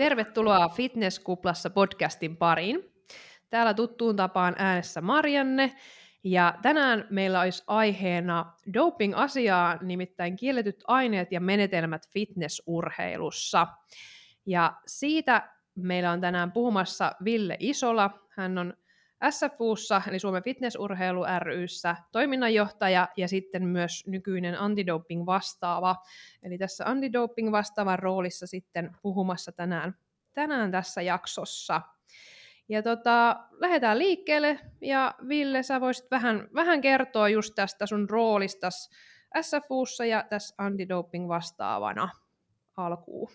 Tervetuloa Fitnesskuplassa podcastin pariin. Täällä tuttuun tapaan äänessä Marianne, ja tänään meillä olisi aiheena doping-asiaa, nimittäin kielletyt aineet ja menetelmät fitnessurheilussa. Ja siitä meillä on tänään puhumassa Ville Isola. Hän on SFUssa, eli Suomen fitnessurheilu ryssä, toiminnanjohtaja ja sitten myös nykyinen antidoping vastaava. Eli tässä antidoping vastaavan roolissa sitten puhumassa tänään, tänään tässä jaksossa. Ja tota, lähdetään liikkeelle, ja Ville, sä voisit vähän, vähän kertoa just tästä sun roolista SFUssa ja tässä antidoping vastaavana alkuun.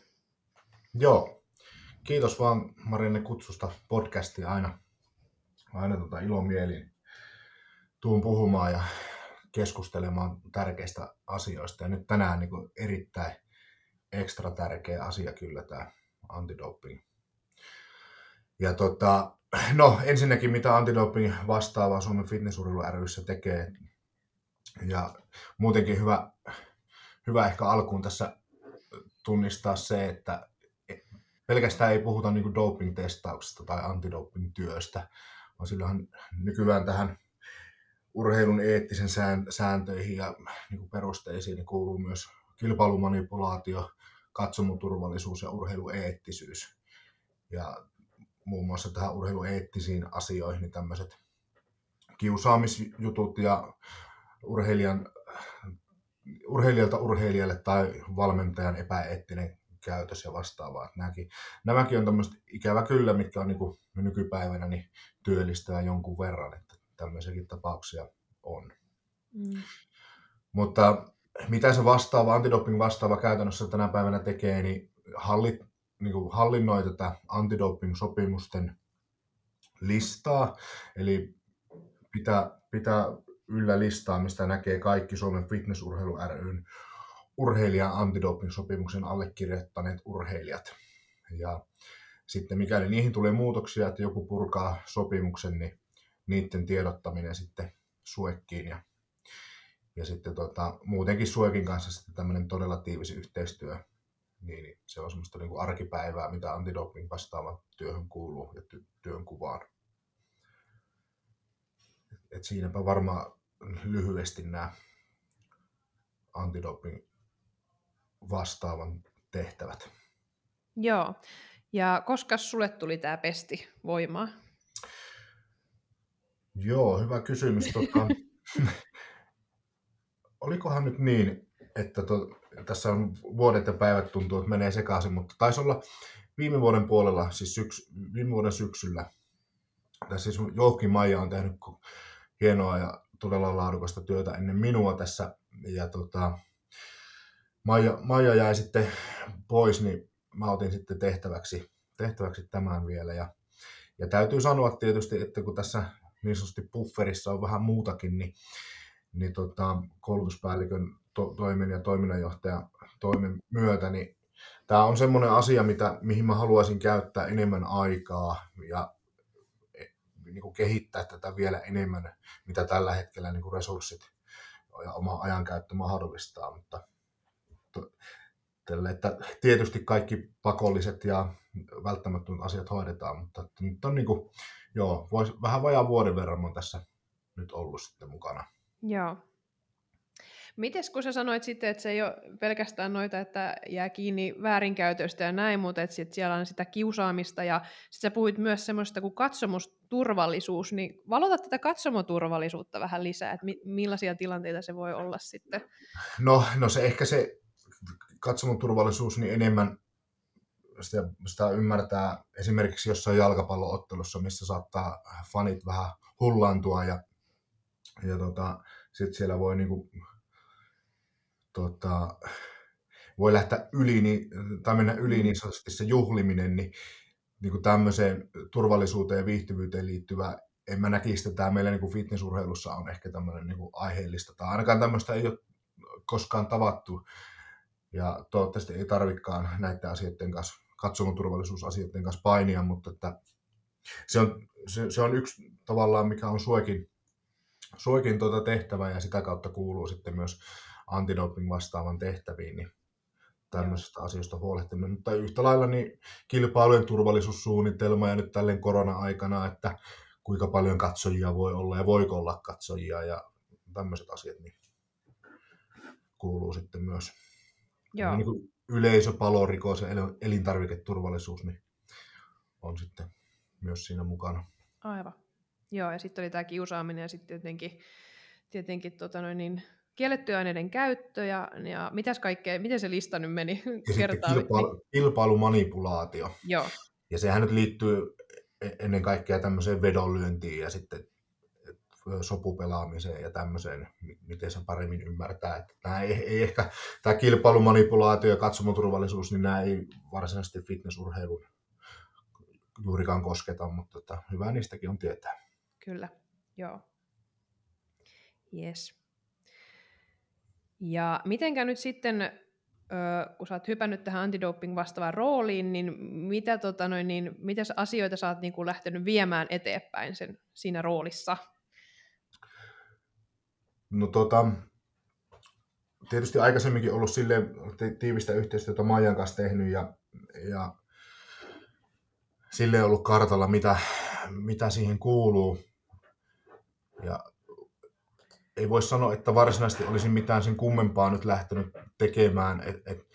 Joo, kiitos vaan Marinne kutsusta podcastiin aina aina tota ilomielin tuun puhumaan ja keskustelemaan tärkeistä asioista. Ja nyt tänään niin erittäin ekstra tärkeä asia kyllä tämä antidoping. Ja tota, no ensinnäkin mitä antidoping vastaava Suomen fitnessurheilu ryssä tekee. Ja muutenkin hyvä, hyvä ehkä alkuun tässä tunnistaa se, että pelkästään ei puhuta niin doping-testauksesta tai antidoping-työstä, vaan silloin nykyään tähän urheilun eettisen sääntöihin ja niin kuin perusteisiin niin kuuluu myös kilpailumanipulaatio, katsomuturvallisuus ja urheilueettisyys. Ja muun muassa tähän urheilueettisiin asioihin niin tämmöiset kiusaamisjutut ja urheilijan, urheilijalta urheilijalle tai valmentajan epäeettinen käytös ja vastaavaa. Nämäkin, nämäkin on tämmöistä ikävä kyllä, mitkä on niin kuin nykypäivänä niin työllistää jonkun verran, että tämmöisiäkin tapauksia on. Mm. Mutta mitä se vastaava, antidoping vastaava käytännössä tänä päivänä tekee, niin, hallit, niin kuin hallinnoi tätä antidoping-sopimusten listaa, eli pitää, pitää yllä listaa, mistä näkee kaikki Suomen fitnessurheilu ryn urheilijan antidoping-sopimuksen allekirjoittaneet urheilijat. Ja sitten mikäli niihin tulee muutoksia, että joku purkaa sopimuksen, niin niiden tiedottaminen sitten suekkiin ja, ja sitten tota, muutenkin suekin kanssa sitten tämmöinen todella tiivis yhteistyö, niin, se on semmoista niin kuin arkipäivää, mitä antidoping vastaavan työhön kuuluu ja ty- työn kuvaan. Et siinäpä varmaan lyhyesti nämä antidoping vastaavan tehtävät. Joo. Ja koska sulle tuli tämä pesti voimaan? Joo, hyvä kysymys. Tota, olikohan nyt niin, että to, tässä on vuodet ja päivät tuntuu, että menee sekaisin, mutta taisi olla viime vuoden puolella, siis syks, viime vuoden syksyllä. Tässä siis Jouhki Maija on tehnyt hienoa ja todella laadukasta työtä ennen minua tässä. Ja tota, Maija, Maija jäi sitten pois, niin mä otin sitten tehtäväksi, tehtäväksi tämän vielä. Ja, ja täytyy sanoa tietysti, että kun tässä niin sanotusti pufferissa on vähän muutakin, niin, niin tota, koulutuspäällikön to, toimen ja toiminnanjohtajan toimen myötä, niin tämä on semmoinen asia, mitä, mihin mä haluaisin käyttää enemmän aikaa ja e, niin kuin kehittää tätä vielä enemmän, mitä tällä hetkellä niin kuin resurssit ja oma ajankäyttö mahdollistaa, mutta tälle, että tietysti kaikki pakolliset ja välttämättömät asiat hoidetaan, mutta nyt on niin kuin, joo, vois, vähän vajaa vuoden verran on tässä nyt ollut sitten mukana. Joo. Mites kun sä sanoit sitten, että se ei ole pelkästään noita, että jää kiinni väärinkäytöstä ja näin, mutta että sit siellä on sitä kiusaamista ja sitten sä puhuit myös semmoista kuin katsomusturvallisuus, niin valota tätä katsomoturvallisuutta vähän lisää, että mi- millaisia tilanteita se voi olla sitten? No, no se ehkä se katsomon turvallisuus niin enemmän sitä, sitä ymmärtää esimerkiksi jossain jalkapalloottelussa, missä saattaa fanit vähän hullaantua ja, ja tota, sitten siellä voi niinku, tota, voi lähteä yli, niin, tai mennä yli niin sanotusti se juhliminen, niin, niin kuin tämmöiseen turvallisuuteen ja viihtyvyyteen liittyvä, en mä näkisi, että tämä meillä niin kuin fitnessurheilussa on ehkä tämmöinen niin aiheellista, tai ainakaan tämmöistä ei ole koskaan tavattu ja toivottavasti ei tarvikaan näiden asioiden kanssa, katsomoturvallisuusasioiden kanssa painia, mutta että se, on, se, se on yksi tavallaan, mikä on suokin, suokin tuota tehtävä ja sitä kautta kuuluu sitten myös antidoping vastaavan tehtäviin, niin tämmöisistä asioista huolehtiminen. Mutta yhtä lailla niin kilpailujen turvallisuussuunnitelma ja nyt tälleen korona-aikana, että kuinka paljon katsojia voi olla ja voiko olla katsojia ja tämmöiset asiat niin kuuluu sitten myös. Joo. Niin kuin yleisö, palorikos ja elintarviketurvallisuus niin on sitten myös siinä mukana. Aivan. Joo, ja sitten oli tämä kiusaaminen ja sitten tietenkin, tietenkin tota noin, niin, kiellettyjen aineiden käyttö ja, ja mitäs kaikkea, miten se lista nyt meni? Ja kilpailu, kilpailumanipulaatio. Joo. Ja sehän nyt liittyy e-, ennen kaikkea tämmöiseen vedonlyöntiin ja sitten sopupelaamiseen ja tämmöiseen, miten se paremmin ymmärtää. Että tämä ei, ei ehkä, tämä kilpailumanipulaatio ja katsomoturvallisuus, niin nämä ei varsinaisesti fitnessurheilun juurikaan kosketa, mutta että hyvä niistäkin on tietää. Kyllä, joo. Yes. Ja mitenkä nyt sitten, kun sä oot hypännyt tähän antidoping vastaavaan rooliin, niin mitä, tota noin, niin, mitäs asioita sä oot niin kuin lähtenyt viemään eteenpäin sen, siinä roolissa? No tota, tietysti aikaisemminkin ollut sille tiivistä yhteistyötä Maijan kanssa tehnyt ja, ja sille ollut kartalla, mitä, mitä siihen kuuluu. Ja ei voi sanoa, että varsinaisesti olisin mitään sen kummempaa nyt lähtenyt tekemään. Et, et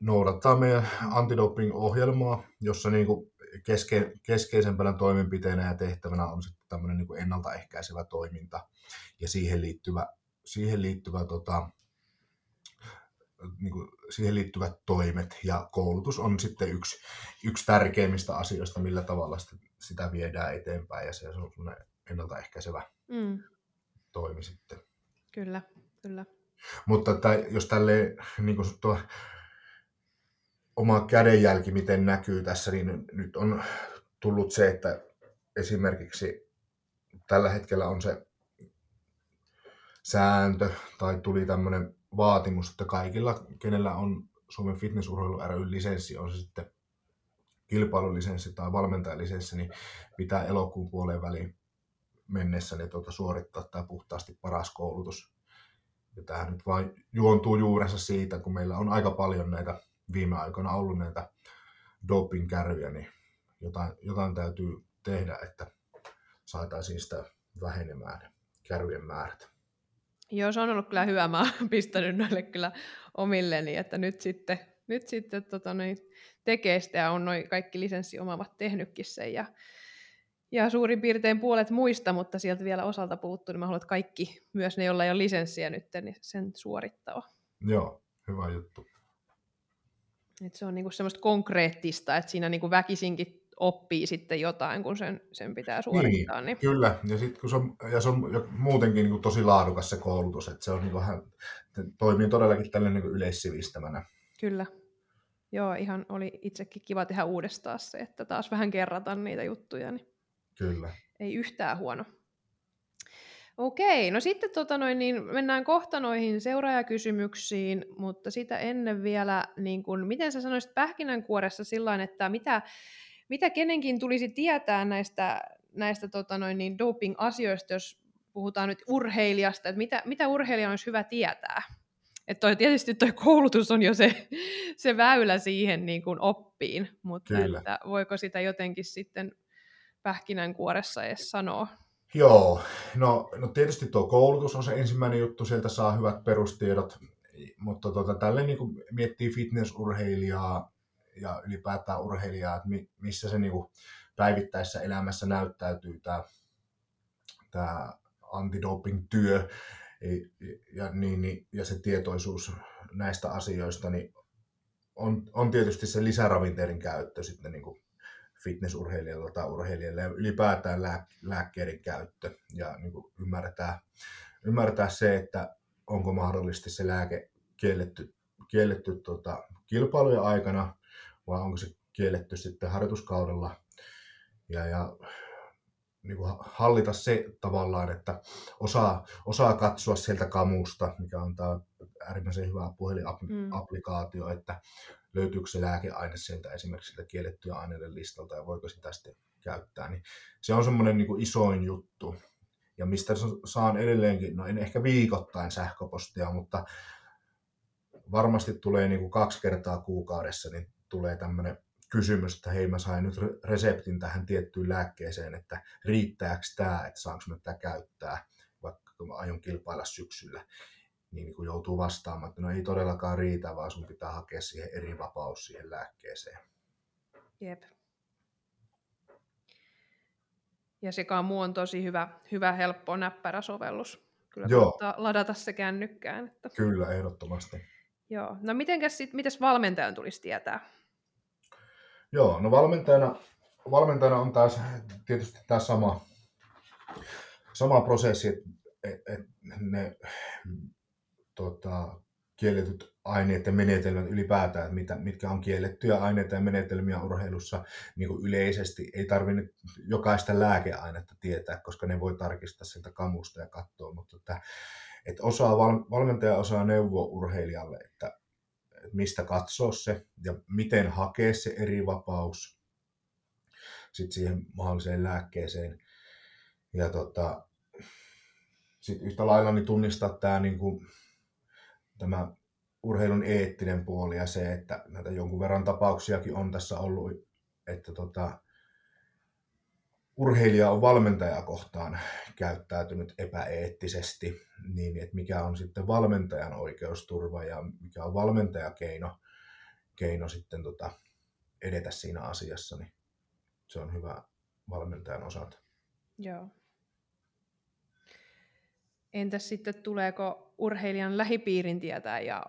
noudattaa meidän antidoping-ohjelmaa, jossa niinku keske, keskeisempänä toimenpiteenä ja tehtävänä on sitten tämmöinen niinku ennaltaehkäisevä toiminta ja siihen liittyvä, siihen liittyvä tota, niin kuin siihen liittyvät toimet ja koulutus on sitten yksi, yksi tärkeimmistä asioista, millä tavalla sitä, sitä viedään eteenpäin ja se on semmoinen ennaltaehkäisevä mm. toimi sitten. Kyllä, kyllä. Mutta että jos tälle niin kuin tuo oma kädenjälki miten näkyy tässä, niin nyt on tullut se, että esimerkiksi tällä hetkellä on se sääntö tai tuli tämmöinen vaatimus, että kaikilla, kenellä on Suomen fitnessurheilu ry lisenssi, on se sitten kilpailulisenssi tai valmentajalisenssi, niin pitää elokuun puoleen väliin mennessä niin tuota, suorittaa tämä puhtaasti paras koulutus. Ja tämähän nyt vain juontuu juurensa siitä, kun meillä on aika paljon näitä viime aikoina ollut näitä doping-kärryjä, niin jotain, jotain täytyy tehdä, että saataisiin sitä vähenemään kärryjen määrät. Joo, se on ollut kyllä hyvä. Mä oon pistänyt noille kyllä omilleni, että nyt sitten, nyt sitten tota, niin, tekee sitä ja on noin kaikki lisenssiomavat tehnytkin sen. Ja, ja suurin piirtein puolet muista, mutta sieltä vielä osalta puuttuu, niin mä haluan, että kaikki, myös ne, joilla ei ole lisenssiä nyt, niin sen suorittava. Joo, hyvä juttu. Et se on niinku semmoista konkreettista, että siinä niinku väkisinkin oppii sitten jotain, kun sen, sen pitää suorittaa. Niin, niin. Kyllä, ja, sit, kun se on, ja se on muutenkin niin kuin tosi laadukas se koulutus, että se on, niin kuin, hän, toimii todellakin tällainen niin yleissivistämänä. Kyllä. Joo, ihan oli itsekin kiva tehdä uudestaan se, että taas vähän kerrata niitä juttuja. Niin Kyllä. Ei yhtään huono. Okei, no sitten tota noin, niin mennään kohta noihin seuraajakysymyksiin, mutta sitä ennen vielä, niin kun, miten sä sanoisit pähkinänkuoressa sillä että mitä, mitä kenenkin tulisi tietää näistä, näistä tota noin, niin doping-asioista, jos puhutaan nyt urheilijasta, että mitä, mitä urheilijan olisi hyvä tietää? Että toi, tietysti tuo koulutus on jo se, se väylä siihen niin kuin oppiin, mutta että voiko sitä jotenkin sitten pähkinänkuoressa edes sanoa? Joo, no, no tietysti tuo koulutus on se ensimmäinen juttu, sieltä saa hyvät perustiedot, mutta tuota, tälle niin kuin miettii fitnessurheilijaa, ja ylipäätään urheilijaa, että missä se niin kuin päivittäisessä elämässä näyttäytyy tämä, tämä antidoping-työ. Ja, niin, niin, ja se tietoisuus näistä asioista, niin on, on tietysti se lisäravinteiden käyttö sitten niin kuin fitnessurheilijalla tai urheilijalla ja ylipäätään lää, lääkkeiden käyttö ja niin kuin ymmärtää, ymmärtää se, että onko mahdollisesti se lääke kielletty, kielletty tota, kilpailujen aikana vai onko se kielletty sitten harjoituskaudella. Ja, ja niin kuin hallita se tavallaan, että osaa, osaa katsoa sieltä kamusta, mikä on tämä äärimmäisen hyvä puhelinapplikaatio, mm. että löytyykö se lääkeaine sieltä esimerkiksi sieltä kiellettyä aineiden listalta ja voiko sitä sitten käyttää. Niin se on semmoinen niin kuin isoin juttu. Ja mistä saan edelleenkin, no en ehkä viikoittain sähköpostia, mutta varmasti tulee niin kuin kaksi kertaa kuukaudessa, niin tulee tämmöinen kysymys, että hei mä sain nyt reseptin tähän tiettyyn lääkkeeseen, että riittääkö tämä, että saanko mä tätä käyttää, vaikka kun mä aion kilpailla syksyllä, niin, niin kun joutuu vastaamaan, että no ei todellakaan riitä, vaan sun pitää hakea siihen eri vapaus siihen lääkkeeseen. Jep. Ja se Kamu on tosi hyvä, hyvä helppo, näppärä sovellus. Kyllä Joo. ladata se kännykkään. Että... Kyllä, ehdottomasti. Joo. No mitenkäs sit, mites valmentajan tulisi tietää? Joo, no valmentajana, valmentajana on taas tietysti tämä sama, sama prosessi, että et, et ne tota, kielletyt aineet ja menetelmät ylipäätään, että mitä, mitkä on kiellettyjä aineita ja menetelmiä urheilussa niin kuin yleisesti. Ei tarvitse jokaista lääkeainetta tietää, koska ne voi tarkistaa sieltä kamusta ja katsoa, mutta että, että osaa, valmentaja osaa neuvoa urheilijalle, että, että mistä katsoa se ja miten hakea se eri vapaus sitten siihen mahdolliseen lääkkeeseen. Ja tota, sitten yhtä lailla niin tunnistaa tämä, niin kuin, tämä urheilun eettinen puoli ja se, että näitä jonkun verran tapauksiakin on tässä ollut, että tota, urheilija on valmentajaa kohtaan käyttäytynyt epäeettisesti, niin että mikä on sitten valmentajan oikeusturva ja mikä on valmentajakeino keino sitten tota, edetä siinä asiassa, niin se on hyvä valmentajan osalta. Joo. Entäs sitten tuleeko urheilijan lähipiirin tietää ja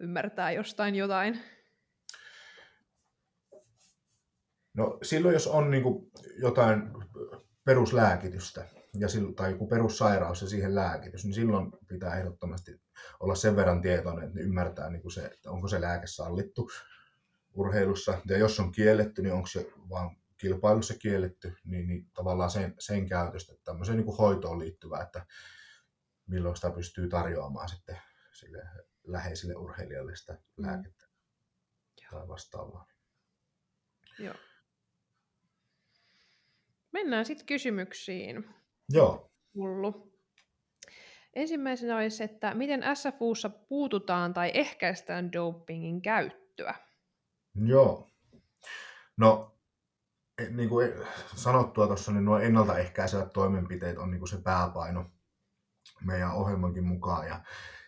ymmärtää jostain jotain? No silloin, jos on niin kuin jotain peruslääkitystä ja silloin, tai joku perussairaus ja siihen lääkitys, niin silloin pitää ehdottomasti olla sen verran tietoinen, että ymmärtää niin kuin se, että onko se lääke sallittu urheilussa. Ja jos on kielletty, niin onko se vaan kilpailussa kielletty, niin, niin tavallaan sen, sen käytöstä tämmöiseen niin kuin hoitoon liittyvää, että milloin sitä pystyy tarjoamaan sitten sille läheisille urheilijalle sitä mm. lääkettä mm. tai vastaavaa. Joo. Mennään sitten kysymyksiin. Joo. Hullu. Ensimmäisenä olisi, että miten SFUssa puututaan tai ehkäistään dopingin käyttöä? Joo. No, e, niin kuin sanottua tuossa, niin nuo ennaltaehkäisevät toimenpiteet on niin kuin se pääpaino meidän ohjelmankin mukaan ja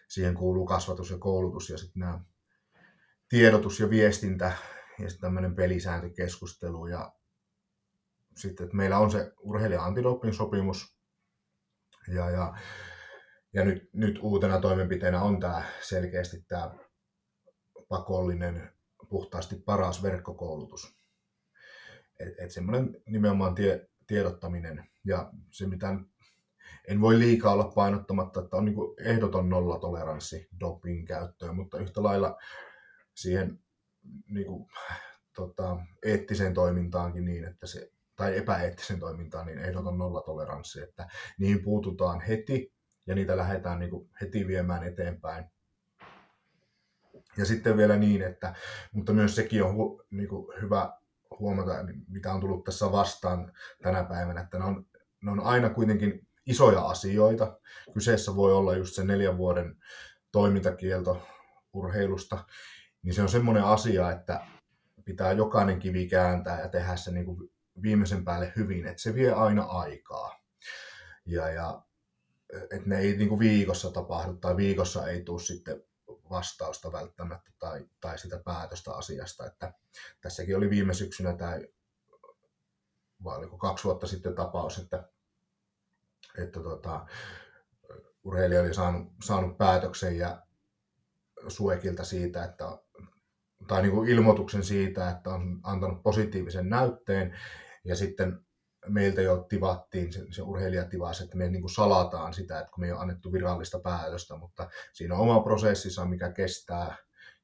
siihen kuuluu kasvatus ja koulutus ja sitten nämä tiedotus ja viestintä ja sitten tämmöinen pelisääntökeskustelu ja sitten, että meillä on se urheilija sopimus ja, ja, ja nyt, nyt uutena toimenpiteenä on tämä selkeästi tämä pakollinen puhtaasti paras verkkokoulutus. Et, et semmoinen nimenomaan tie, tiedottaminen ja se mitä en voi liikaa olla painottamatta, että on niin kuin ehdoton nollatoleranssi doping käyttöön, mutta yhtä lailla siihen niin kuin, tota, eettiseen toimintaankin niin, että se, tai epäeettiseen toimintaan, niin ehdoton nollatoleranssi, että niihin puututaan heti ja niitä lähdetään niin kuin heti viemään eteenpäin. Ja sitten vielä niin, että, mutta myös sekin on hu, niin kuin hyvä huomata, mitä on tullut tässä vastaan tänä päivänä, että ne on, ne on aina kuitenkin isoja asioita. Kyseessä voi olla just se neljän vuoden toimintakielto urheilusta, niin se on semmoinen asia, että pitää jokainen kivi kääntää ja tehdä se niin kuin viimeisen päälle hyvin, että se vie aina aikaa. Ja, ja että ne ei niin kuin viikossa tapahdu tai viikossa ei tule sitten vastausta välttämättä tai, tai sitä päätöstä asiasta. Että tässäkin oli viime syksynä tämä, vai oliko kaksi vuotta sitten tapaus, että että tota, urheilija oli saanut, saanut päätöksen ja Suekilta siitä, että tai niin kuin ilmoituksen siitä, että on antanut positiivisen näytteen ja sitten meiltä jo tivattiin, se, se urheilija tivasi, että me niin kuin salataan sitä, että kun me ei ole annettu virallista päätöstä, mutta siinä on oma prosessissa, mikä kestää,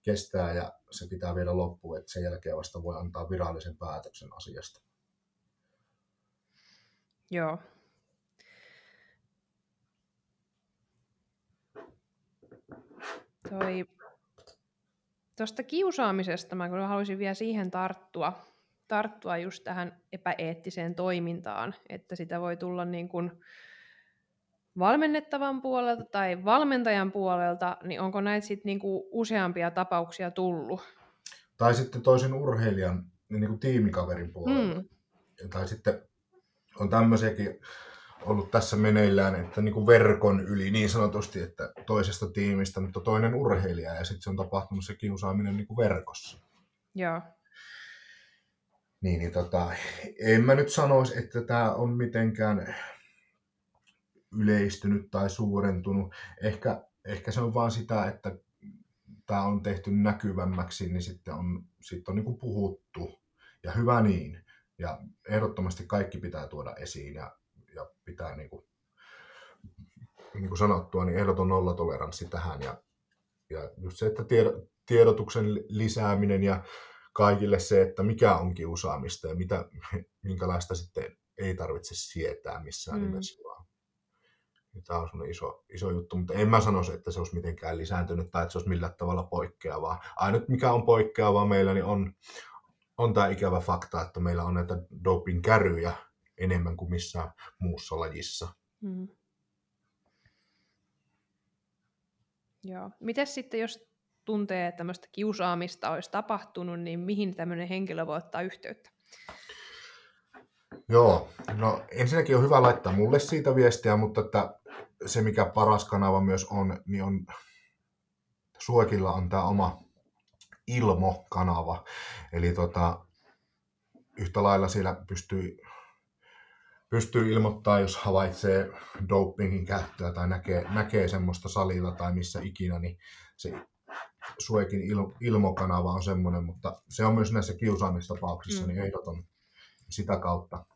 kestää ja se pitää viedä loppuun, että sen jälkeen vasta voi antaa virallisen päätöksen asiasta. Joo, Toi, tuosta kiusaamisesta mä kyllä haluaisin vielä siihen tarttua, tarttua just tähän epäeettiseen toimintaan, että sitä voi tulla niin kuin valmennettavan puolelta tai valmentajan puolelta, niin onko näitä sitten niinku useampia tapauksia tullut? Tai sitten toisen urheilijan niin kuin tiimikaverin puolelta. Mm. Tai sitten on tämmöisiäkin ollut tässä meneillään, että niin kuin verkon yli niin sanotusti, että toisesta tiimistä, mutta toinen urheilija ja sitten se on tapahtunut se kiusaaminen niin kuin verkossa. Joo. Niin, niin tota, en mä nyt sanoisi, että tämä on mitenkään yleistynyt tai suurentunut. Ehkä, ehkä se on vaan sitä, että tämä on tehty näkyvämmäksi, niin sitten on, sitten on niin kuin puhuttu. Ja hyvä niin. Ja ehdottomasti kaikki pitää tuoda esiin ja, ja pitää niin kuin, niin kuin sanottua, niin ehdoton nollatoleranssi tähän. Ja, ja just se, että tiedotuksen lisääminen ja kaikille se, että mikä on kiusaamista ja mitä, minkälaista sitten ei tarvitse sietää missään mm. nimessä vaan. Tämä on sellainen iso, iso juttu, mutta en mä sanoisi, että se olisi mitenkään lisääntynyt tai että se olisi millään tavalla poikkeavaa. Ainut mikä on poikkeavaa meillä, niin on, on tämä ikävä fakta, että meillä on näitä doping-käryjä enemmän kuin missään muussa lajissa. Mm. Joo. Mites sitten, jos tuntee, että tämmöistä kiusaamista olisi tapahtunut, niin mihin tämmöinen henkilö voi ottaa yhteyttä? Joo, no ensinnäkin on hyvä laittaa mulle siitä viestiä, mutta että se mikä paras kanava myös on, niin on Suekilla on tämä oma Ilmo-kanava. Eli tota, yhtä lailla siellä pystyy, pystyy ilmoittaa, jos havaitsee dopingin käyttöä tai näkee, näkee semmoista salilla tai missä ikinä, niin se Suekin il, ilmokanava on semmoinen, mutta se on myös näissä kiusaamistapauksissa mm. niin ehdoton sitä kautta.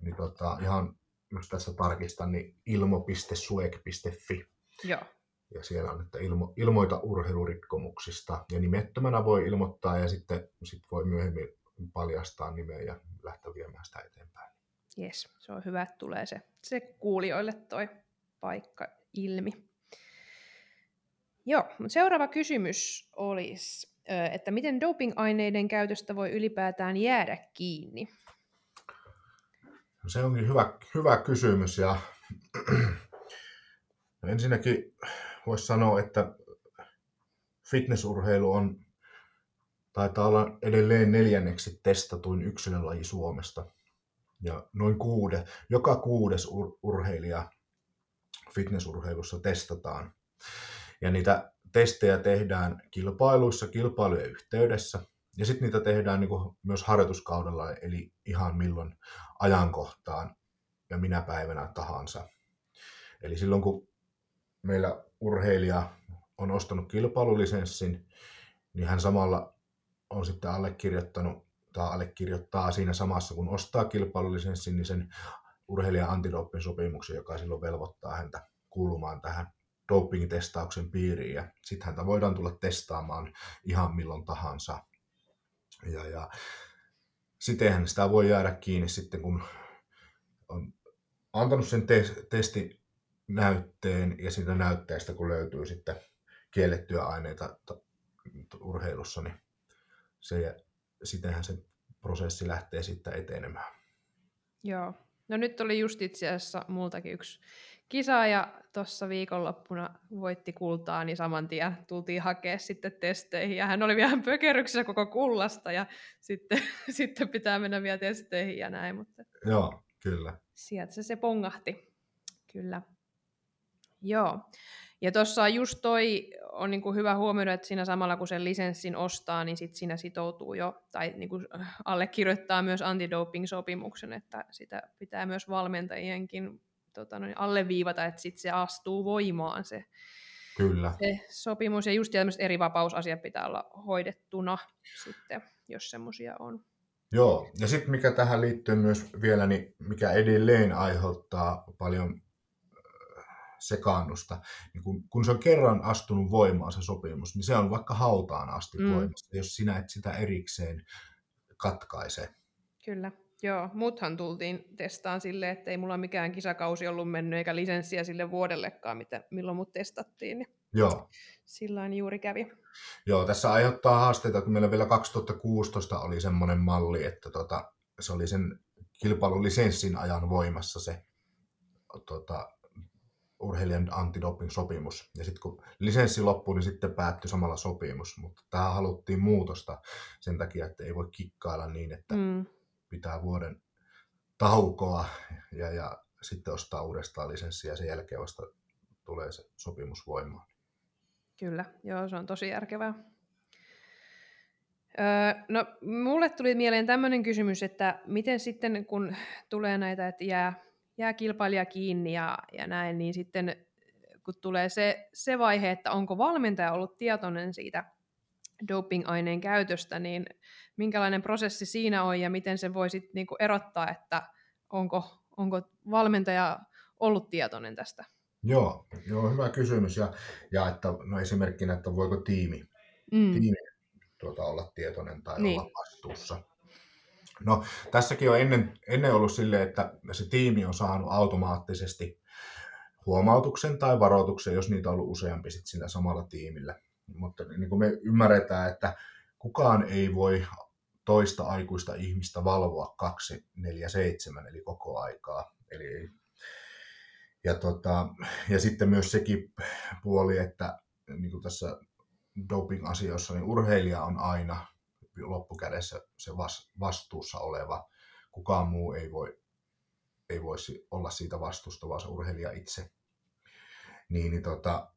Niin tota, ihan jos tässä tarkistan, niin ilmo.suek.fi. Joo. Ja siellä on, että ilmo, ilmoita urheilurikkomuksista. Ja nimettömänä voi ilmoittaa ja sitten sit voi myöhemmin paljastaa nimeä ja lähteä viemään sitä eteenpäin. Yes, se on hyvä, että tulee se, se kuulijoille toi paikka ilmi. Joo, mutta seuraava kysymys olisi, että miten doping-aineiden käytöstä voi ylipäätään jäädä kiinni? No se onkin hyvä, hyvä kysymys ja ensinnäkin voisi sanoa, että fitnessurheilu on taitaa olla edelleen neljänneksi testatuin yksilölaji Suomesta. Ja noin kuude, joka kuudes ur- urheilija fitnessurheilussa testataan. Ja niitä testejä tehdään kilpailuissa, kilpailujen yhteydessä. Ja sitten niitä tehdään niin myös harjoituskaudella, eli ihan milloin ajankohtaan ja minä päivänä tahansa. Eli silloin kun meillä urheilija on ostanut kilpailulisenssin, niin hän samalla on sitten allekirjoittanut tai allekirjoittaa siinä samassa, kun ostaa kilpailulisenssin, niin sen urheilijan antidoping sopimuksen, joka silloin velvoittaa häntä kuulumaan tähän doping-testauksen piiriin. Ja sitten häntä voidaan tulla testaamaan ihan milloin tahansa. Ja, ja sittenhän sitä voi jäädä kiinni sitten, kun on antanut sen te- testinäytteen ja siitä näytteestä, kun löytyy sitten kiellettyjä aineita urheilussa, niin se, sittenhän se prosessi lähtee sitten etenemään. Joo. No nyt oli just itse asiassa multakin yksi kisaaja tuossa viikonloppuna voitti kultaa, niin saman tien tultiin hakea sitten testeihin. Ja hän oli vielä pökeryksessä koko kullasta ja sitten, sitten pitää mennä vielä testeihin ja näin. Mutta Joo, kyllä. Sieltä se, se pongahti, kyllä. Joo. Ja tuossa just toi on niin kuin hyvä huomioida, että siinä samalla kun sen lisenssin ostaa, niin sit siinä sitoutuu jo, tai niin kuin allekirjoittaa myös antidoping-sopimuksen, että sitä pitää myös valmentajienkin tota, noin alleviivata, että sit se astuu voimaan se, Kyllä. se sopimus. Ja just tämmöiset eri vapausasiat pitää olla hoidettuna sitten, jos semmoisia on. Joo, ja sitten mikä tähän liittyy myös vielä, niin mikä edelleen aiheuttaa paljon sekaannusta, niin kun, kun se on kerran astunut voimaan se sopimus, niin se on vaikka hautaan asti mm. voimassa, jos sinä et sitä erikseen katkaise. Kyllä. Joo, muthan tultiin testaan silleen, että ei mulla mikään kisakausi ollut mennyt eikä lisenssiä sille vuodellekaan, mitä, milloin mut testattiin. Niin Joo. Sillain juuri kävi. Joo, tässä aiheuttaa haasteita, kun meillä vielä 2016 oli semmoinen malli, että tota, se oli sen kilpailulisenssin ajan voimassa se tota, urheilijan antidoping-sopimus. Ja sitten kun lisenssi loppui, niin sitten päättyi samalla sopimus. Mutta tähän haluttiin muutosta sen takia, että ei voi kikkailla niin, että mm. pitää vuoden taukoa ja, ja sitten ostaa uudestaan lisenssiä ja sen jälkeen vasta tulee se sopimus voimaan. Kyllä, joo, se on tosi järkevää. Öö, no, mulle tuli mieleen tämmöinen kysymys, että miten sitten kun tulee näitä, että jää, jää kilpailija kiinni ja, ja näin, niin sitten kun tulee se, se vaihe, että onko valmentaja ollut tietoinen siitä doping-aineen käytöstä, niin minkälainen prosessi siinä on ja miten se voi sitten niinku erottaa, että onko, onko valmentaja ollut tietoinen tästä? Joo, joo hyvä kysymys. Ja, ja että, no esimerkkinä, että voiko tiimi, mm. tiimi tuota, olla tietoinen tai niin. olla vastuussa. No, tässäkin on ennen, ennen ollut silleen, että se tiimi on saanut automaattisesti huomautuksen tai varoituksen, jos niitä on ollut useampi sit sillä samalla tiimillä. Mutta niin kuin me ymmärretään, että kukaan ei voi toista aikuista ihmistä valvoa 247, eli koko aikaa. Eli, ja, tota, ja sitten myös sekin puoli, että niin kuin tässä doping-asioissa, niin urheilija on aina loppukädessä se vastuussa oleva. Kukaan muu ei, voi, ei voisi olla siitä vastuusta, vaan se urheilija itse. Niin, niin tota,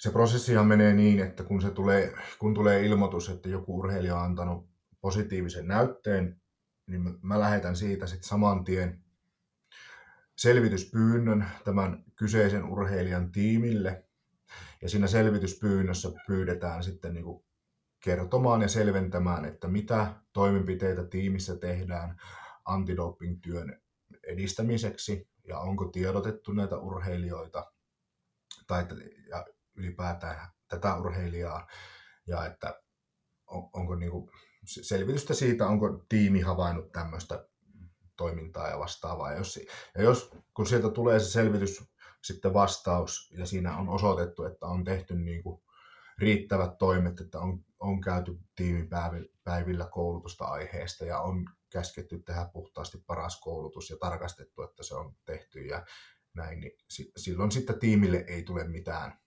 se prosessihan menee niin, että kun, se tulee, kun tulee ilmoitus, että joku urheilija on antanut positiivisen näytteen, niin mä lähetän siitä sitten saman tien selvityspyynnön tämän kyseisen urheilijan tiimille. Ja siinä selvityspyynnössä pyydetään sitten niin kuin kertomaan ja selventämään, että mitä toimenpiteitä tiimissä tehdään antidoping-työn edistämiseksi ja onko tiedotettu näitä urheilijoita tai ja ylipäätään tätä urheilijaa ja että on, onko niin kuin selvitystä siitä, onko tiimi havainnut tämmöistä toimintaa ja vastaavaa. Ja jos, ja jos kun sieltä tulee se selvitys, sitten vastaus ja siinä on osoitettu, että on tehty niin kuin riittävät toimet, että on, on käyty tiimipäivillä koulutusta aiheesta ja on käsketty tehdä puhtaasti paras koulutus ja tarkastettu, että se on tehty ja näin, niin silloin sitten tiimille ei tule mitään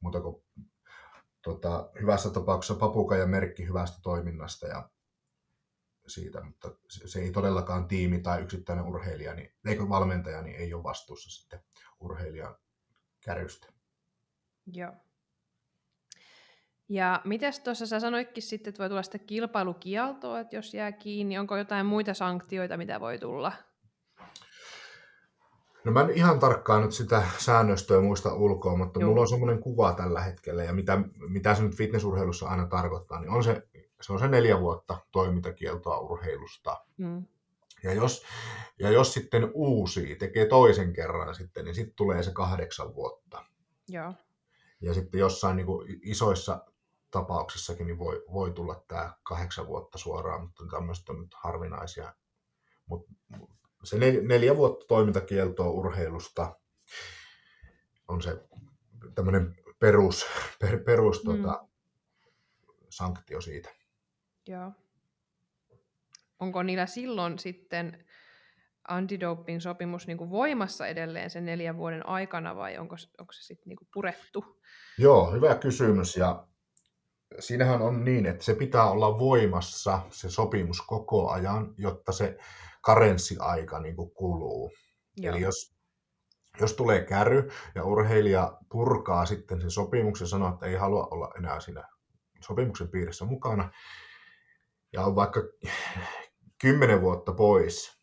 muuta kuin tota, hyvässä tapauksessa papuka ja merkki hyvästä toiminnasta ja siitä, mutta se ei todellakaan tiimi tai yksittäinen urheilija, niin, eikö valmentaja, niin ei ole vastuussa sitten urheilijan kärrystä. Joo. Ja mitäs tuossa sä sanoitkin sitten, että voi tulla sitten kilpailukieltoa, että jos jää kiinni, onko jotain muita sanktioita, mitä voi tulla? No mä en ihan tarkkaan nyt sitä säännöstöä muista ulkoa, mutta Joo. mulla on semmoinen kuva tällä hetkellä, ja mitä, mitä se nyt fitnessurheilussa aina tarkoittaa, niin on se, se on se neljä vuotta toimintakieltoa urheilusta. Mm. Ja jos, ja jos sitten uusi tekee toisen kerran sitten, niin sitten tulee se kahdeksan vuotta. Joo. Ja sitten jossain niin kuin isoissa tapauksissakin niin voi, voi tulla tämä kahdeksan vuotta suoraan, mutta tämmöistä on nyt harvinaisia. Mut se nel, neljä vuotta toimintakieltoa urheilusta on se tämmöinen perus, per, perus mm. tota, sanktio siitä. Joo. Onko niillä silloin sitten antidoping sopimus niin kuin voimassa edelleen sen neljän vuoden aikana vai onko, onko se sitten niin kuin purettu? Joo, hyvä kysymys ja siinähän on niin, että se pitää olla voimassa se sopimus koko ajan, jotta se karenssiaika niin kuin kuluu. Joo. Eli jos, jos tulee käry ja urheilija purkaa sitten sen sopimuksen ja sanoo, että ei halua olla enää siinä sopimuksen piirissä mukana, ja on vaikka kymmenen vuotta pois,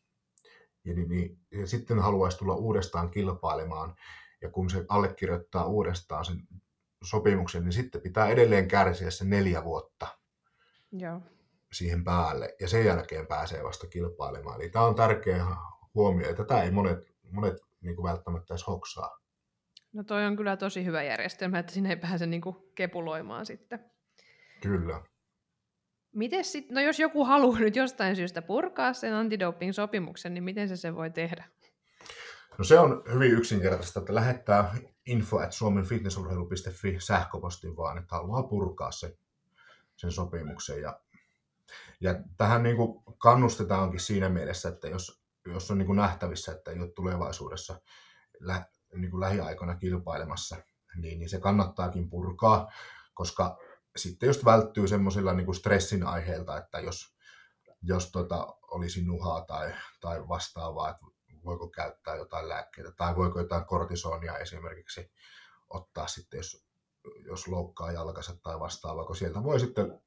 ja, niin, niin, ja sitten haluaisi tulla uudestaan kilpailemaan, ja kun se allekirjoittaa uudestaan sen sopimuksen, niin sitten pitää edelleen kärsiä se neljä vuotta Joo. siihen päälle, ja sen jälkeen pääsee vasta kilpailemaan. Eli tämä on tärkeä huomio, että tätä ei monet, monet niin kuin välttämättä edes hoksaa. No toi on kyllä tosi hyvä järjestelmä, että sinne ei pääse niin kuin kepuloimaan sitten. Kyllä. Miten sit, no jos joku haluaa nyt jostain syystä purkaa sen antidoping-sopimuksen, niin miten se se voi tehdä? No se on hyvin yksinkertaista, että lähettää info at suomenfitnessurheilu.fi sähköpostin vaan, että haluaa purkaa se, sen sopimuksen. Ja, ja tähän niin kuin kannustetaankin siinä mielessä, että jos, jos on niin kuin nähtävissä, että ei ole tulevaisuudessa lä, niin kuin lähiaikoina kilpailemassa, niin, niin se kannattaakin purkaa, koska sitten just välttyy semmoisilla niin kuin stressin aiheilta, että jos, jos tota, olisi nuhaa tai, tai vastaavaa, että voiko käyttää jotain lääkkeitä tai voiko jotain kortisonia esimerkiksi ottaa sitten, jos, jos loukkaa jalkansa tai vastaavaa, kun sieltä voi sitten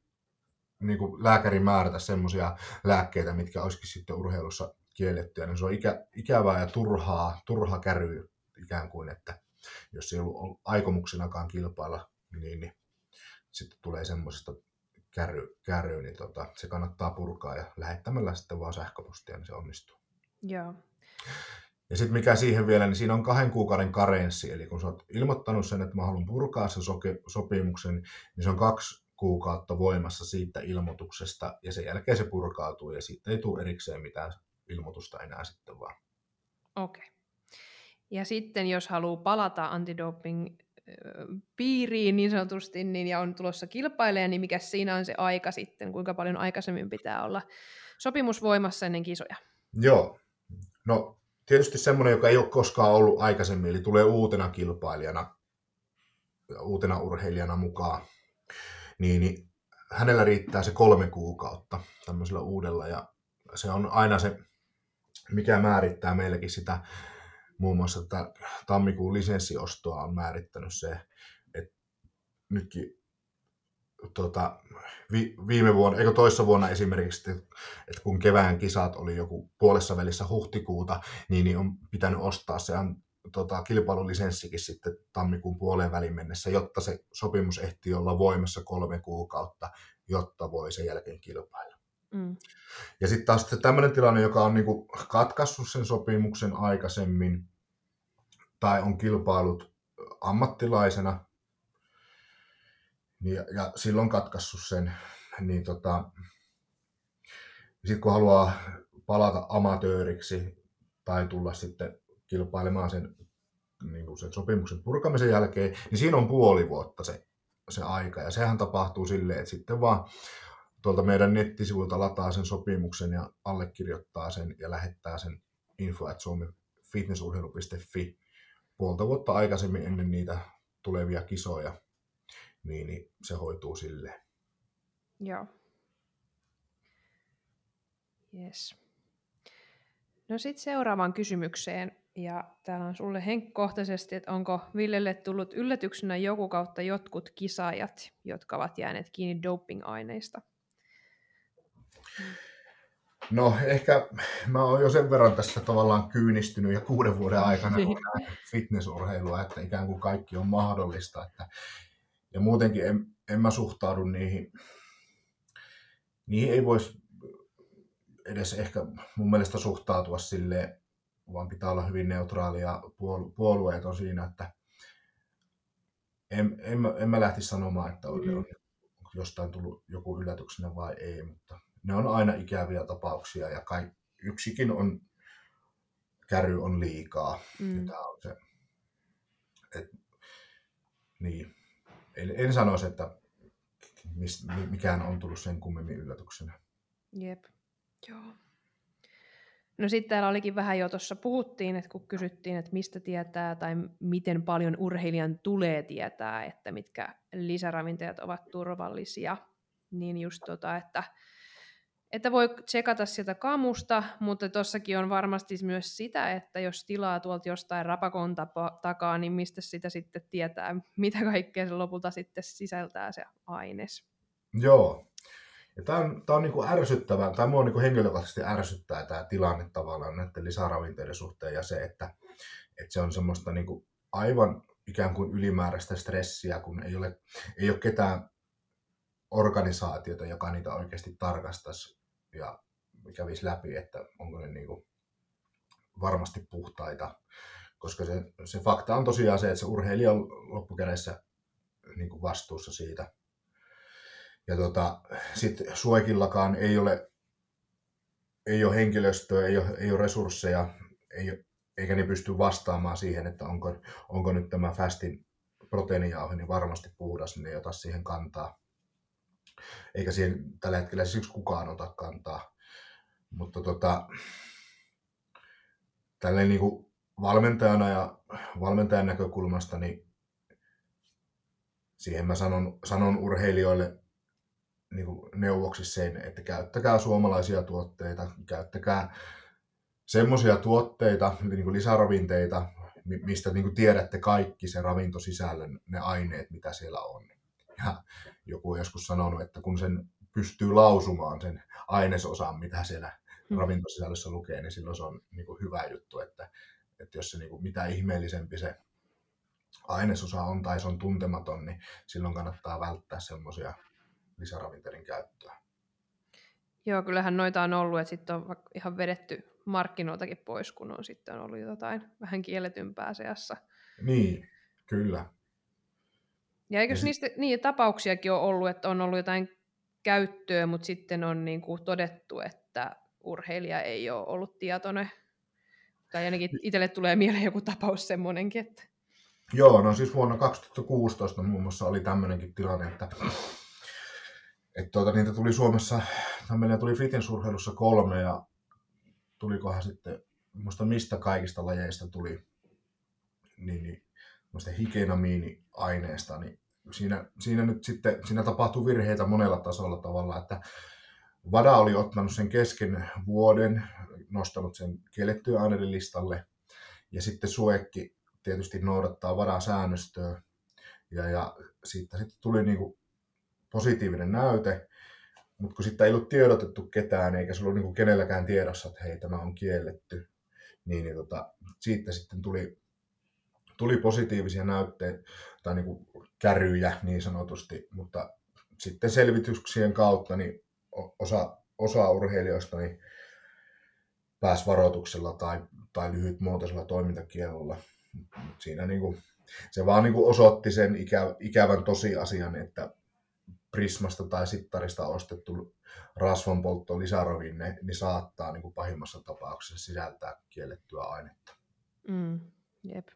niin kuin lääkäri määrätä semmoisia lääkkeitä, mitkä olisikin sitten urheilussa kiellettyä, niin se on ikä, ikävää ja turhaa, turha käry ikään kuin, että jos ei ollut aikomuksenakaan kilpailla, niin, niin sitten tulee semmoisesta käry, käry niin tota, se kannattaa purkaa ja lähettämällä sitten vaan sähköpostia, niin se onnistuu. Joo. Ja sitten mikä siihen vielä, niin siinä on kahden kuukauden karenssi, eli kun sä oot ilmoittanut sen, että mä haluan purkaa sen sopimuksen, niin se on kaksi kuukautta voimassa siitä ilmoituksesta, ja sen jälkeen se purkautuu, ja siitä ei tule erikseen mitään ilmoitusta enää sitten vaan. Okei. Okay. Ja sitten jos haluaa palata antidoping piiriin niin sanotusti, niin, ja on tulossa kilpailija, niin mikä siinä on se aika sitten, kuinka paljon aikaisemmin pitää olla sopimus voimassa ennen kisoja? Joo, no tietysti semmoinen, joka ei ole koskaan ollut aikaisemmin, eli tulee uutena kilpailijana, uutena urheilijana mukaan, niin, niin hänellä riittää se kolme kuukautta tämmöisellä uudella, ja se on aina se, mikä määrittää meillekin sitä muun muassa tätä tammikuun lisenssiostoa on määrittänyt se, että nytkin tota, vi, viime vuonna, eikö toissa vuonna esimerkiksi, että kun kevään kisat oli joku puolessa välissä huhtikuuta, niin, niin on pitänyt ostaa se tota, kilpailulisenssikin sitten tammikuun puoleen välin mennessä, jotta se sopimus ehtii olla voimassa kolme kuukautta, jotta voi sen jälkeen kilpailla. Mm. Ja sitten taas tämmöinen tilanne, joka on niinku katkaissut sen sopimuksen aikaisemmin, tai on kilpailut ammattilaisena, ja, ja silloin katkaissut sen, niin tota, sitten kun haluaa palata amatööriksi tai tulla sitten kilpailemaan sen, niin kuin sen sopimuksen purkamisen jälkeen, niin siinä on puoli vuotta se, se aika. Ja sehän tapahtuu silleen, että sitten vaan tuolta meidän nettisivuilta lataa sen sopimuksen ja allekirjoittaa sen ja lähettää sen info at fitnessurheilu.fi puolta vuotta aikaisemmin ennen niitä tulevia kisoja, niin, niin se hoituu silleen. Joo. Yes. No sitten seuraavaan kysymykseen. Ja täällä on sulle henkkohtaisesti, että onko Villelle tullut yllätyksenä joku kautta jotkut kisaajat, jotka ovat jääneet kiinni doping-aineista? No ehkä mä oon jo sen verran tässä tavallaan kyynistynyt ja kuuden vuoden aikana fitnessurheilua, että ikään kuin kaikki on mahdollista. Että, ja muutenkin en, en mä suhtaudu niihin, niihin ei voisi edes ehkä mun mielestä suhtautua sille, vaan pitää olla hyvin neutraali ja puolueeton siinä, että en, en, en mä lähtisi sanomaan, että on, on jostain tullut joku yllätyksenä vai ei, mutta ne on aina ikäviä tapauksia ja kai, yksikin on, käry on liikaa. Mm. tämä on se, et, niin. En, en sanoisi, että mis, mikään on tullut sen kummemmin yllätyksenä. Jep, joo. No sitten täällä olikin vähän jo tuossa puhuttiin, että kun kysyttiin, että mistä tietää tai miten paljon urheilijan tulee tietää, että mitkä lisäravinteet ovat turvallisia, niin just tota, että että voi tsekata sieltä kamusta, mutta tuossakin on varmasti myös sitä, että jos tilaa tuolta jostain rapakon takaa, niin mistä sitä sitten tietää, mitä kaikkea se lopulta sitten sisältää se aines. Joo. Ja tämä on, tämä on niin kuin ärsyttävää, tai minua niin henkilökohtaisesti ärsyttää tämä tilanne tavallaan näiden lisäravinteiden suhteen ja se, että, että se on semmoista niin kuin aivan ikään kuin ylimääräistä stressiä, kun ei ole, ei ole ketään organisaatiota, joka niitä oikeasti tarkastaisi ja kävisi läpi, että onko ne niin kuin varmasti puhtaita. Koska se, se fakta on tosiaan se, että se urheilija on loppukädessä niin kuin vastuussa siitä. Ja tota, sitten Suekillakaan ei ole, ei ole henkilöstöä, ei ole, ei ole resursseja, ei, eikä ne pysty vastaamaan siihen, että onko, onko nyt tämä fastin proteiinijauhe niin varmasti puhdas, niin ei ota siihen kantaa eikä siihen tällä hetkellä siis kukaan ota kantaa. Mutta tota, tälleen niin kuin valmentajana ja valmentajan näkökulmasta, niin siihen mä sanon, sanon urheilijoille niin kuin neuvoksi sen, että käyttäkää suomalaisia tuotteita, käyttäkää semmoisia tuotteita, niin kuin lisäravinteita, mistä niin kuin tiedätte kaikki se ravintosisällön, ne aineet, mitä siellä on. Ja joku on joskus sanonut, että kun sen pystyy lausumaan sen ainesosan, mitä siellä hmm. ravintosisällössä lukee, niin silloin se on niin kuin hyvä juttu, että, että jos se niin kuin, mitä ihmeellisempi se ainesosa on tai se on tuntematon, niin silloin kannattaa välttää semmoisia lisäravinteiden käyttöä. Joo, kyllähän noita on ollut, että sitten on ihan vedetty markkinoiltakin pois, kun on sitten ollut jotain vähän kielletympää seassa. Niin, kyllä. Ja eikö niistä niin, tapauksiakin ole ollut, että on ollut jotain käyttöä, mutta sitten on niin kuin todettu, että urheilija ei ole ollut tietoinen. Tai ainakin itselle tulee mieleen joku tapaus semmoinenkin. Että... Joo, no siis vuonna 2016 muun muassa oli tämmöinenkin tilanne, että, että tuota, niitä tuli Suomessa, meillä tuli fitnessurheilussa kolme ja tulikohan sitten, muista mistä kaikista lajeista tuli, niin, niin higienaamiiniaineesta, niin siinä, siinä nyt sitten, siinä tapahtui virheitä monella tasolla tavalla, että VADA oli ottanut sen kesken vuoden, nostanut sen kiellettyä aineiden listalle, ja sitten Suekki tietysti noudattaa VADA-säännöstöä, ja, ja siitä sitten tuli niin kuin positiivinen näyte, mutta kun sitten ei ollut tiedotettu ketään, eikä se ollut niin kuin kenelläkään tiedossa, että hei, tämä on kielletty, niin, niin tota, siitä sitten tuli, tuli positiivisia näytteitä tai niin kuin käryjä niin sanotusti, mutta sitten selvityksien kautta niin osa, osa urheilijoista niin pääsi varoituksella tai, tai lyhytmuotoisella toimintakielolla. Siinä niin kuin, se vaan niin kuin osoitti sen ikä, ikävän tosiasian, että Prismasta tai Sittarista ostettu rasvanpoltto lisäravinne, niin saattaa niin kuin pahimmassa tapauksessa sisältää kiellettyä ainetta. Mm, jep.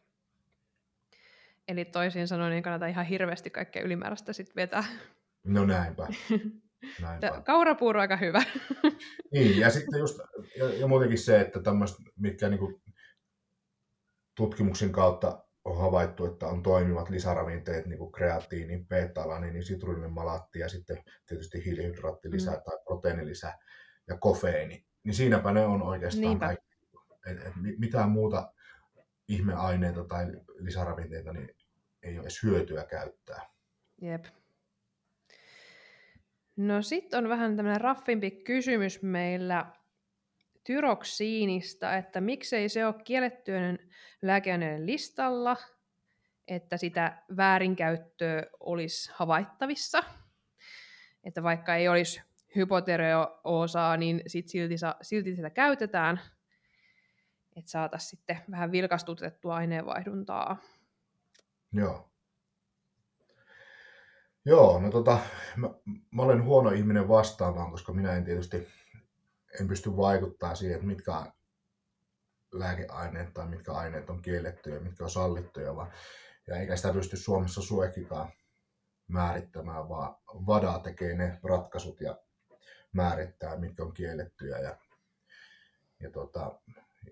Eli toisin sanoen niin kannattaa ihan hirveästi kaikkea ylimääräistä sit vetää. No näinpä. näinpä. Kaurapuuro aika hyvä. niin, ja sitten just, ja, ja muutenkin se, että tämmöistä, mitkä niin kuin tutkimuksen kautta on havaittu, että on toimivat lisäravinteet, niin kuin kreatiini, beta-alani, niin sitruunimalaatti ja sitten tietysti hiilihydraattilisä mm. tai proteiinilisä ja kofeini. Niin siinäpä ne on oikeastaan Niinpä. kaikki. Et, et mitään muuta ihmeaineita tai lisäravinteita niin ei ole edes hyötyä käyttää. Jep. No sitten on vähän tämmöinen raffimpi kysymys meillä tyroksiinista, että miksei se ole kiellettyön lääkeaineiden listalla, että sitä väärinkäyttöä olisi havaittavissa. Että vaikka ei olisi hypotereoosaa, niin sit silti, silti sitä käytetään, että saataisiin sitten vähän vilkastutettua aineenvaihduntaa. Joo. Joo, no tota, mä, mä olen huono ihminen vastaamaan, koska minä en tietysti en pysty vaikuttaa siihen, että mitkä lääkeaineet tai mitkä aineet on kiellettyjä mitkä on sallittuja, vaan, ja eikä sitä pysty Suomessa suekikaan määrittämään, vaan VADA tekee ne ratkaisut ja määrittää, mitkä on kiellettyjä. Ja, ja tota,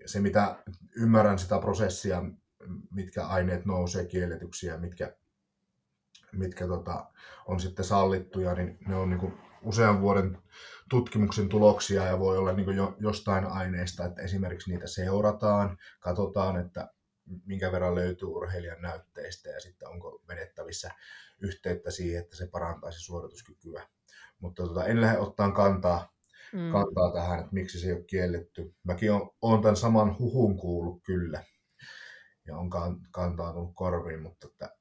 se, mitä ymmärrän sitä prosessia, mitkä aineet nousee kielletyksiä ja mitkä, mitkä tota, on sitten sallittuja, niin ne on niin kuin usean vuoden tutkimuksen tuloksia ja voi olla niin kuin jo, jostain aineista, että esimerkiksi niitä seurataan, katsotaan, että minkä verran löytyy urheilijan näytteistä ja sitten onko vedettävissä yhteyttä siihen, että se parantaisi suorituskykyä. Mutta tota, en lähde ottaa kantaa, mm. kantaa tähän, että miksi se ei ole kielletty. Mäkin olen tämän saman huhun kuullut kyllä ja on kantautunut korviin, mutta että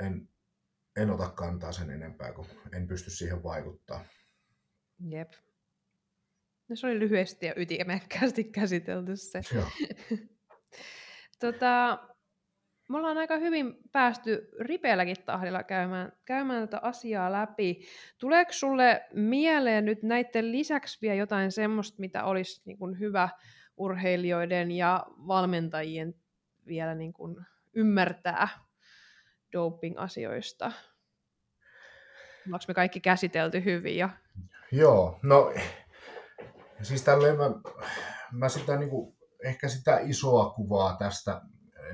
en, en ota kantaa sen enempää, kun en pysty siihen vaikuttaa. Jep. No se oli lyhyesti ja ytimekkäästi käsitelty se. Joo. tota, me ollaan aika hyvin päästy ripeälläkin tahdilla käymään, käymään tätä asiaa läpi. Tuleeko sulle mieleen nyt näiden lisäksi vielä jotain semmoista, mitä olisi niin kuin hyvä urheilijoiden ja valmentajien vielä niin kuin ymmärtää doping-asioista? Onko me kaikki käsitelty hyvin? Ja... Joo, no siis tälleen mä mä sitä niin kuin, ehkä sitä isoa kuvaa tästä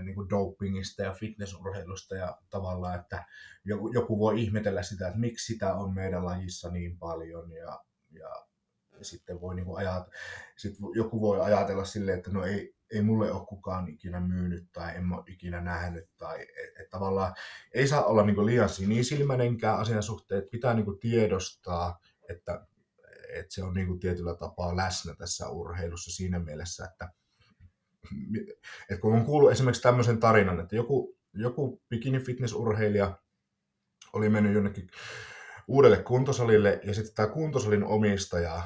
niin kuin dopingista ja fitnessurheilusta ja tavallaan, että joku, joku voi ihmetellä sitä, että miksi sitä on meidän lajissa niin paljon ja, ja sitten voi niin kuin ajat, sit joku voi ajatella silleen, että no ei, ei mulle ole kukaan ikinä myynyt tai en ole ikinä nähnyt. Tai, et, et tavallaan ei saa olla niin liian sinisilmäinenkään asian suhteen, että pitää niin tiedostaa, että, että se on niin tietyllä tapaa läsnä tässä urheilussa siinä mielessä, että, että kun on kuullut esimerkiksi tämmöisen tarinan, että joku, joku bikini fitnessurheilija oli mennyt jonnekin uudelle kuntosalille ja sitten tämä kuntosalin omistaja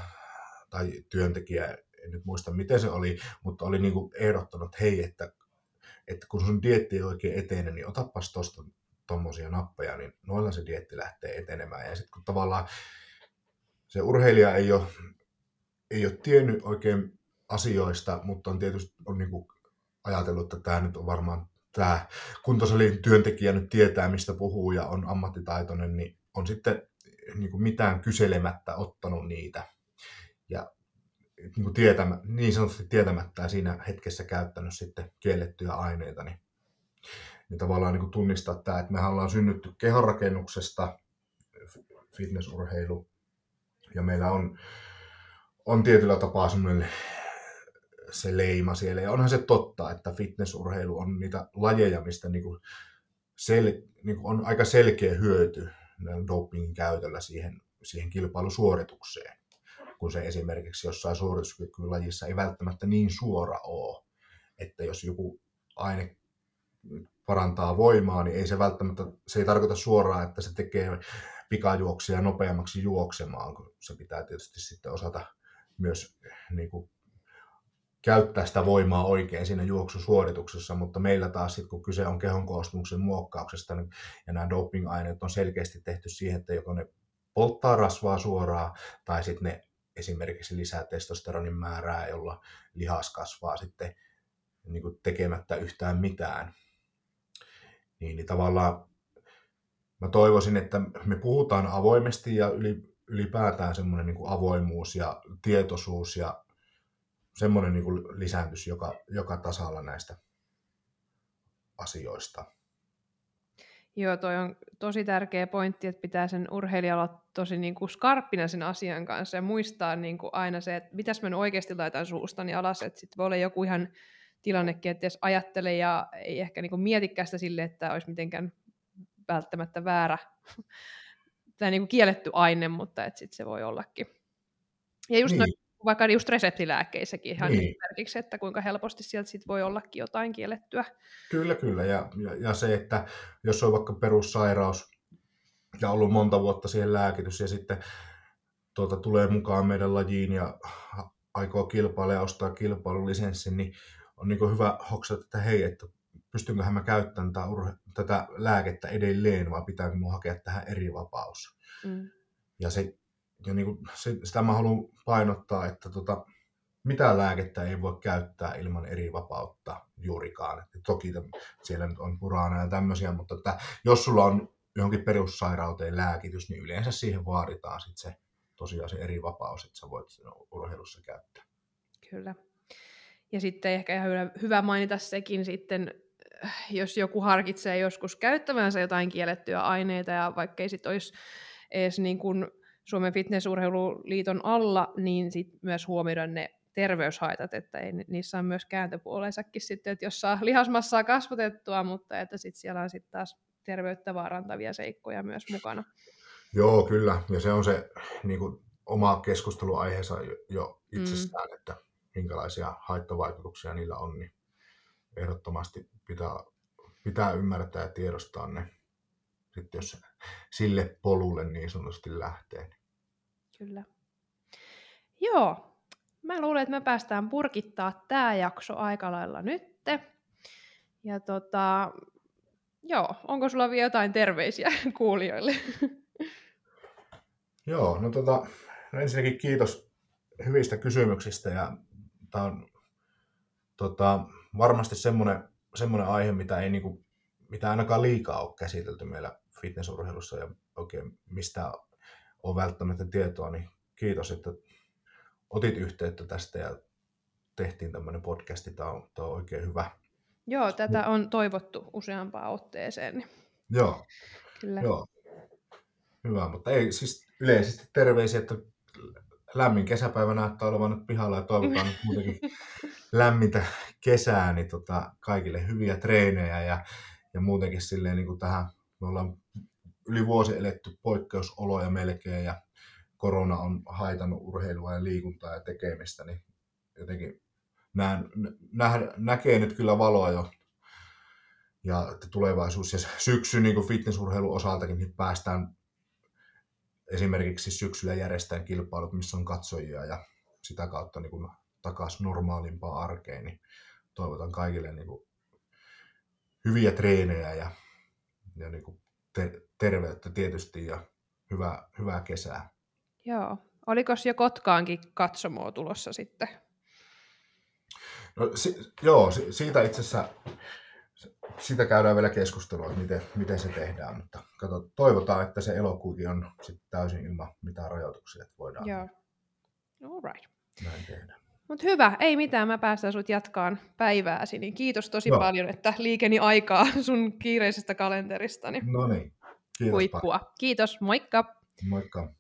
tai työntekijä en nyt muista miten se oli, mutta oli niin kuin ehdottanut, että hei, että, että kun sun dietti ei oikein etene, niin otapas tuosta tuommoisia nappeja, niin noilla se dietti lähtee etenemään. Ja sitten kun tavallaan se urheilija ei ole, ei ole tiennyt oikein asioista, mutta on tietysti on niin kuin ajatellut, että tämä nyt on varmaan tämä kuntosalin työntekijä nyt tietää, mistä puhuu ja on ammattitaitoinen, niin on sitten niin kuin mitään kyselemättä ottanut niitä. Ja niin, kuin tietämä, niin sanotusti tietämättä siinä hetkessä käyttänyt sitten kiellettyjä aineita, niin, niin tavallaan niin kuin tunnistaa tämä, että me ollaan synnytty kehonrakennuksesta, fitnessurheilu, ja meillä on, on tietyllä tapaa semmoinen se leima siellä. Ja onhan se totta, että fitnessurheilu on niitä lajeja, mistä niin kuin sel, niin kuin on aika selkeä hyöty dopingin käytöllä siihen, siihen kilpailusuoritukseen kun se esimerkiksi jossain suorituskykylajissa ei välttämättä niin suora ole. Että jos joku aine parantaa voimaa, niin ei se välttämättä, se ei tarkoita suoraan, että se tekee pikajuoksia nopeammaksi juoksemaan, kun se pitää tietysti sitten osata myös niin kuin, käyttää sitä voimaa oikein siinä juoksusuorituksessa, mutta meillä taas sitten, kun kyse on kehon koostumuksen muokkauksesta, niin, ja nämä doping-aineet on selkeästi tehty siihen, että joko ne polttaa rasvaa suoraan, tai sitten ne esimerkiksi lisää testosteronin määrää, jolla lihas kasvaa sitten niin kuin tekemättä yhtään mitään. Niin, niin tavallaan mä toivoisin, että me puhutaan avoimesti ja ylipäätään semmoinen niin avoimuus ja tietoisuus ja semmoinen niin lisääntys joka, joka tasalla näistä asioista. Joo, toi on tosi tärkeä pointti, että pitää sen urheilijalla olla tosi niin kuin skarppina sen asian kanssa ja muistaa niin kuin aina se, että mitäs mä nyt oikeasti laitan suustani alas, että sitten voi olla joku ihan tilannekin, että jos ajattelee ja ei ehkä niin kuin mietikään sitä sille, että olisi mitenkään välttämättä väärä tai niin kuin kielletty aine, mutta että sitten se voi ollakin. Ja just niin. noin, vaikka just reseptilääkkeissäkin ihan niin. esimerkiksi, että kuinka helposti sieltä sit voi ollakin jotain kiellettyä. Kyllä, kyllä. Ja, ja, ja se, että jos on vaikka perussairaus ja ollut monta vuotta siihen lääkitys ja sitten tuota, tulee mukaan meidän lajiin ja aikoo kilpailla ja ostaa kilpailulisenssin, niin on niin hyvä hoksata, että hei, että pystynköhän mä käyttämään tätä, urhe- tätä lääkettä edelleen vai pitääkö mun hakea tähän eri vapaus. Mm. Ja, se, ja niin kuin, sitä mä haluan painottaa, että tota, mitään lääkettä ei voi käyttää ilman eri vapautta juurikaan. Et toki siellä nyt on puraana ja tämmöisiä, mutta että jos sulla on johonkin perussairauteen lääkitys, niin yleensä siihen vaaditaan sit se tosiaan se eri vapaus, että sä voit sen urheilussa käyttää. Kyllä. Ja sitten ehkä ihan hyvä mainita sekin sitten, jos joku harkitsee joskus käyttävänsä jotain kiellettyjä aineita ja vaikka ei sitten olisi edes niin kuin Suomen fitnessurheiluliiton alla, niin sit myös huomioida ne terveyshaitat, että ei, niissä on myös kääntöpuolensakin sitten, että jos saa lihasmassaa kasvatettua, mutta että sitten siellä on sitten taas terveyttä vaarantavia seikkoja myös mukana. Joo, kyllä. Ja se on se niin kuin, oma keskusteluaiheensa jo itsestään, mm. että minkälaisia haittavaikutuksia niillä on, niin ehdottomasti pitää, pitää ymmärtää ja tiedostaa ne, sitten jos sille polulle niin sanotusti lähtee. Kyllä. Joo, mä luulen, että me päästään purkittaa tämä jakso aika lailla nytte. Ja tota, joo, onko sulla vielä jotain terveisiä kuulijoille? Joo, no, tota, no ensinnäkin kiitos hyvistä kysymyksistä ja tämä on tota, varmasti semmoinen, semmoinen aihe, mitä ei niinku, mitä ainakaan liikaa ole käsitelty meillä fitnessurheilussa ja oikein mistä on välttämättä tietoa, niin kiitos, että otit yhteyttä tästä ja tehtiin tämmöinen podcasti. Tämä on, tämä on oikein hyvä. Joo, tätä on toivottu useampaan otteeseen. Niin Joo, Kyllä. joo. Hyvä, mutta ei siis yleisesti terveisiä, että lämmin kesäpäivä näyttää olevan nyt pihalla ja toivotaan nyt muutenkin lämmintä kesää, niin tota, kaikille hyviä treenejä ja, ja muutenkin silleen niin kuin tähän, me ollaan yli vuosi eletty poikkeusoloja melkein ja korona on haitannut urheilua ja liikuntaa ja tekemistä, niin jotenkin nä, nä, näkee nyt kyllä valoa jo. Ja että tulevaisuus ja syksy niin kuin fitnessurheilun osaltakin niin päästään esimerkiksi syksyllä järjestään kilpailut, missä on katsojia ja sitä kautta niin kuin takaisin normaalimpaan arkeen, niin toivotan kaikille niin kuin hyviä treenejä ja, ja niin kuin te, terveyttä tietysti ja hyvää, hyvää kesää. Joo. Oliko jo Kotkaankin katsomoa tulossa sitten? No, si, joo, si, siitä itse asiassa sitä käydään vielä keskustelua, että miten, miten se tehdään, mutta kato, toivotaan, että se elokuukin on sitten täysin ilman mitään rajoituksia, että voidaan Joo. All right. näin tehdä. Mutta hyvä, ei mitään, mä päästän sut jatkaan päivääsi, niin kiitos tosi Joo. paljon, että liikeni aikaa sun kiireisestä kalenteristani. No niin, kiitos Huippua. Kiitos, moikka! Moikka.